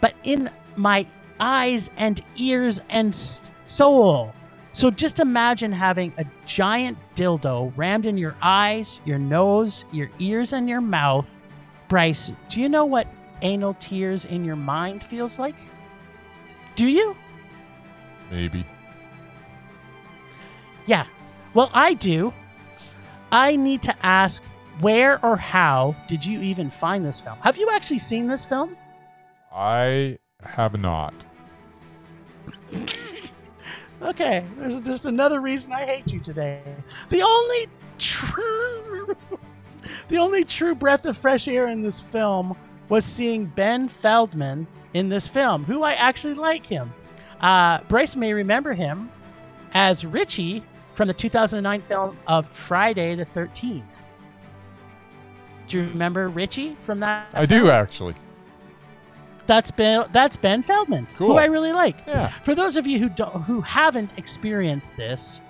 but in my eyes and ears and soul. So just imagine having a giant dildo rammed in your eyes, your nose, your ears, and your mouth. Bryce, do you know what anal tears in your mind feels like? Do you? Maybe. Yeah. Well, I do. I need to ask where or how did you even find this film? Have you actually seen this film? I have not. Okay, there's just another reason I hate you today. The only true The only true breath of fresh air in this film was seeing Ben Feldman in this film, who I actually like him. Uh, Bryce may remember him as Richie from the 2009 film of Friday the 13th. Do you remember Richie from that? I do actually. That's Ben. That's Ben Feldman, Cool. who I really like. Yeah. For those of you who don't, who haven't experienced this,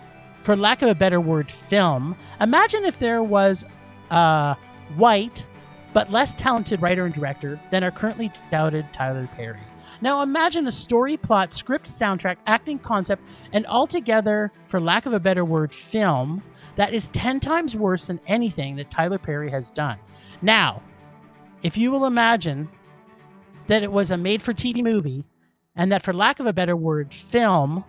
for lack of a better word, film. Imagine if there was a white but less talented writer and director than our currently doubted Tyler Perry. Now imagine a story, plot, script, soundtrack, acting concept, and altogether, for lack of a better word, film that is 10 times worse than anything that Tyler Perry has done. Now, if you will imagine that it was a made for TV movie, and that, for lack of a better word, film,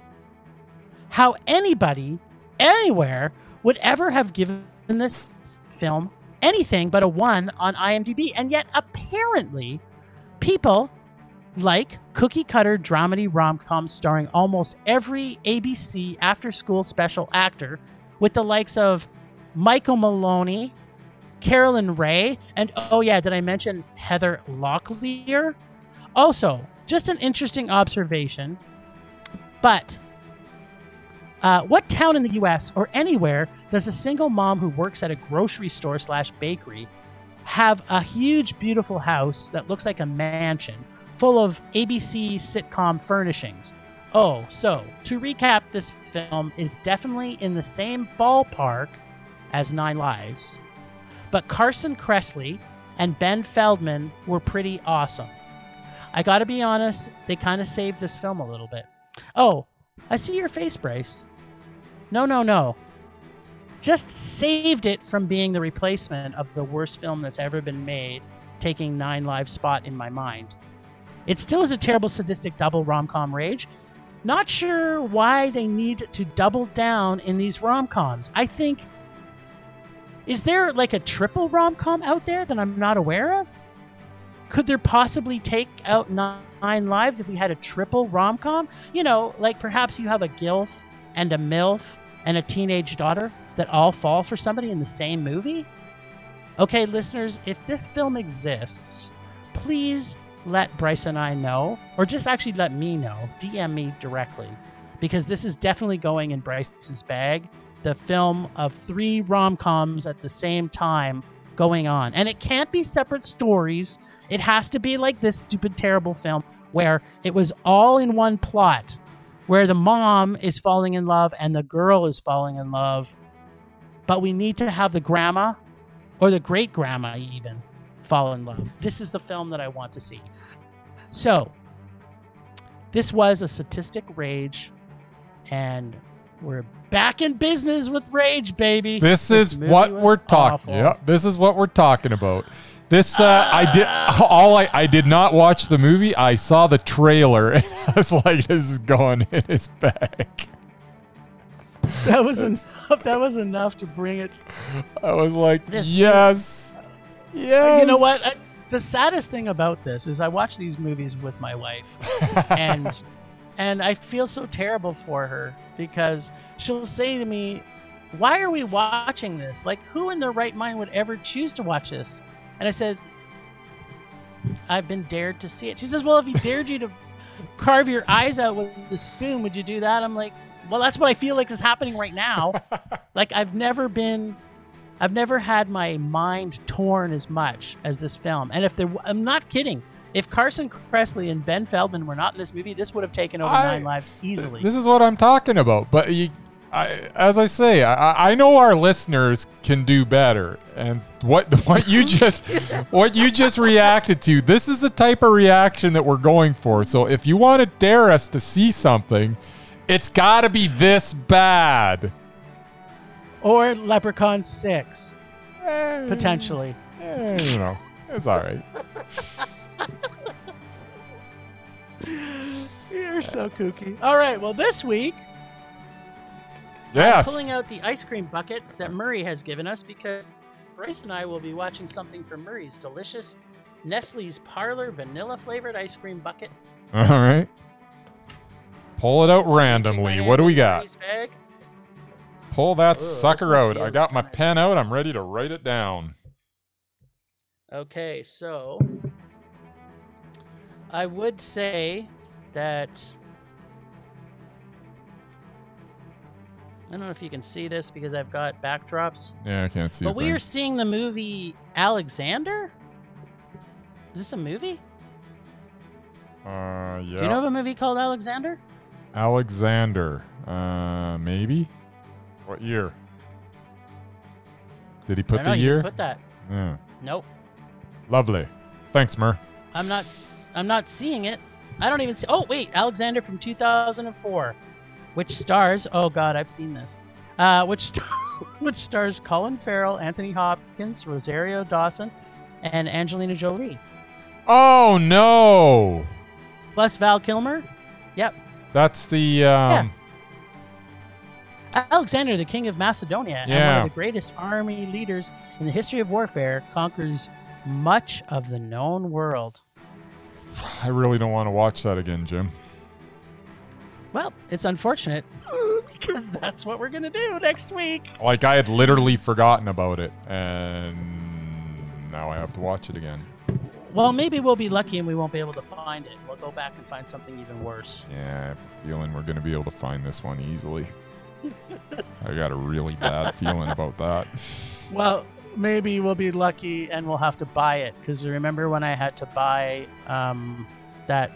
how anybody, anywhere, would ever have given this film anything but a one on IMDb. And yet, apparently, people like cookie cutter dramedy rom coms starring almost every ABC after school special actor, with the likes of Michael Maloney, Caroline Rhea, and oh, yeah, did I mention Heather Locklear? Also, just an interesting observation, but uh, what town in the U.S. or anywhere does a single mom who works at a grocery store slash bakery have a huge, beautiful house that looks like a mansion full of ABC sitcom furnishings? Oh, so to recap, this film is definitely in the same ballpark as Nine Lives, but Carson Kressley and Ben Feldman were pretty awesome. I gotta be honest, they kind of saved this film a little bit. Oh, I see your face, Bryce. No, no, no. Just saved it from being the replacement of the worst film that's ever been made, taking Nine Lives' spot in my mind. It still is a terrible sadistic double rom com rage. Not sure why they need to double down in these rom coms. I think. Is there like a triple rom com out there that I'm not aware of? Could there possibly take out nine lives if we had a triple rom com? You know, like perhaps you have a GILF and a MILF and a teenage daughter that all fall for somebody in the same movie? Okay, listeners, if this film exists, please let Bryce and I know, or just actually let me know. DM me directly, because this is definitely going in Bryce's bag. The film of three rom coms at the same time going on. And it can't be separate stories. It has to be like this stupid, terrible film where it was all in one plot, where the mom is falling in love and the girl is falling in love. But we need to have the grandma or the great grandma even fall in love. This is the film that I want to see. So, this was a statistic rage, and we're back in business with rage, baby. This, is what we're talking. Yep, this is what we're talking about. This uh, I did all I I did not watch the movie. I saw the trailer and I was like, this is going in his bag. That was enough. That was enough to bring it. I was like, This- yes, yes. You know what? I, the saddest thing about this is I watch these movies with my wife, and and I feel so terrible for her because she'll say to me, "Why are we watching this? Like, who in their right mind would ever choose to watch this?" And I said, "I've been dared to see it." She says, "Well, if he dared you to carve your eyes out with the spoon, would you do that?" I'm like, "Well, that's what I feel like is happening right now. like, I've never been." I've never had my mind torn as much as this film. And if there, I'm not kidding. If Carson Kressley and Ben Feldman were not in this movie, this would have taken over I- nine lives easily. This is what I'm talking about. But you, I, as I say, I, I know our listeners can do better. And what what you just what you just reacted to, this is the type of reaction that we're going for. So if you want to dare us to see something, it's got to be this bad. or Leprechaun Six, Eh, potentially. eh, you know, it's all right. You're so kooky. All right. Well, this week Yes. pulling out the ice cream bucket that Murray has given us because Bryce and I will be watching something from Murray's delicious Nestle's Parlor vanilla flavored ice cream bucket. All right. Pull it out randomly. What do we got? Pull that this sucker out. I got my pen out. I'm ready to write it down. Okay, so I would say that I don't know if you can see this because I've got backdrops, Yeah, I can't see. but we thing. are seeing the movie Alexander. Is this a movie? Uh, yeah. Do you know of a movie called Alexander? Alexander. Uh, maybe. What year? Did he put know, the you year? didn't Put that. yeah. Nope. Lovely. Thanks, Mer. I'm not. I'm not seeing it. I don't even see. Oh wait, Alexander from 2004, which stars. Oh God, I've seen this. Uh, which star, which stars Colin Farrell, Anthony Hopkins, Rosario Dawson, and Angelina Jolie, Oh no, plus Val Kilmer. Yep, that's the um. Alexander, the king of Macedonia and one of the greatest army leaders in the history of warfare, conquers much of the known world. I really don't want to watch that again, Jim. Well, it's unfortunate because that's what we're gonna do next week. Like I had literally forgotten about it, and now I have to watch it again. Well, maybe we'll be lucky and we won't be able to find it. We'll go back and find something even worse. Yeah, I have a feeling we're gonna be able to find this one easily. I got a really bad feeling about that. Well, maybe we'll be lucky and we'll have to buy it because remember when I had to buy um, that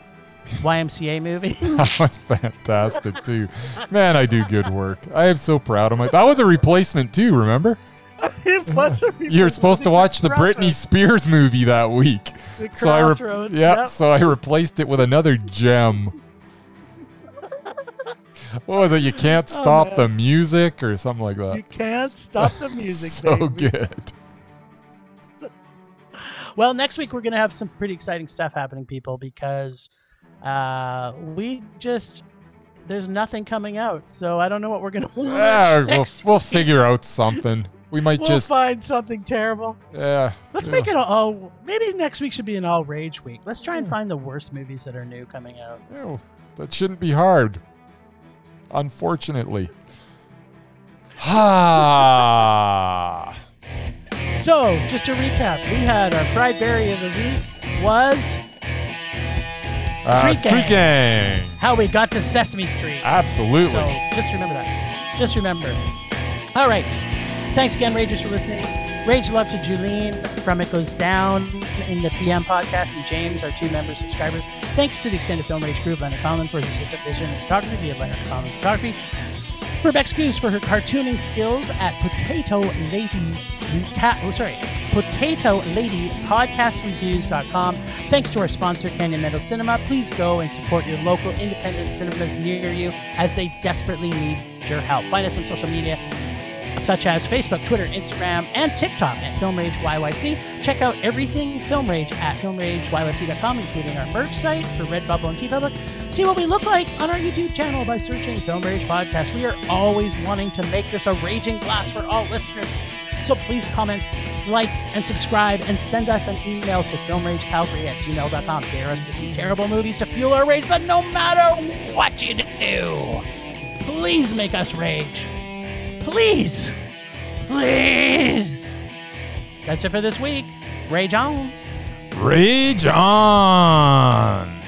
YMCA movie? That was fantastic too. Man, I do good work. I am so proud of my. That was a replacement too. Remember? You're supposed to watch the Britney Spears movie that week. The So I re- yeah, yep. so I replaced it with another gem. what was it? You can't Oh, stop man. the music or something like that. You can't stop the music, so baby. good. Well, next week we're gonna have some pretty exciting stuff happening, people, because uh, we just there's nothing coming out, so I don't know what we're gonna watch. Yeah, we'll, we'll figure out something. We might We'll just find something terrible. yeah. Let's yeah. make it a all. Maybe next week should be an all rage week. Let's try and find the worst movies that are new coming out. Yeah, well, that shouldn't be hard. Unfortunately. Ah. So, just to recap, we had our fried Barry of the week was Uh, Street Street Gang. how we got to Sesame Street. Absolutely. So just remember that. Just remember. All right. Thanks again, Ragers, for listening. Rage love to Julene from It Goes Down in the PM podcast and James, our two member subscribers. Thanks to the extended film Rage group, Leonard Conlon for his assistant vision and photography via Leonard Conlon Photography. For Rebecca Goose for her cartooning skills at Potato Lady Cat. Oh, sorry, Potato Lady Podcastreviews.com. Thanks to our sponsor, Canyon Meadow Cinema. Please go and support your local independent cinemas near you as they desperately need your help. Find us on social media such as Facebook, Twitter, Instagram, and TikTok at Film Rage YYC. Check out everything Film Rage at film rage FilmRageYYC.com, including our merch site for Redbubble and TeePublic. See what we look like on our YouTube channel by searching Film Rage Podcast. We are always wanting to make this a raging blast for all listeners. So please comment, like, and subscribe, and send us an email to filmragecalgary at gmail.com. Dare us to see terrible movies to fuel our rage, but no matter what you do, please make us rage. Please. Please. That's it for this week. Rage on. Rage on.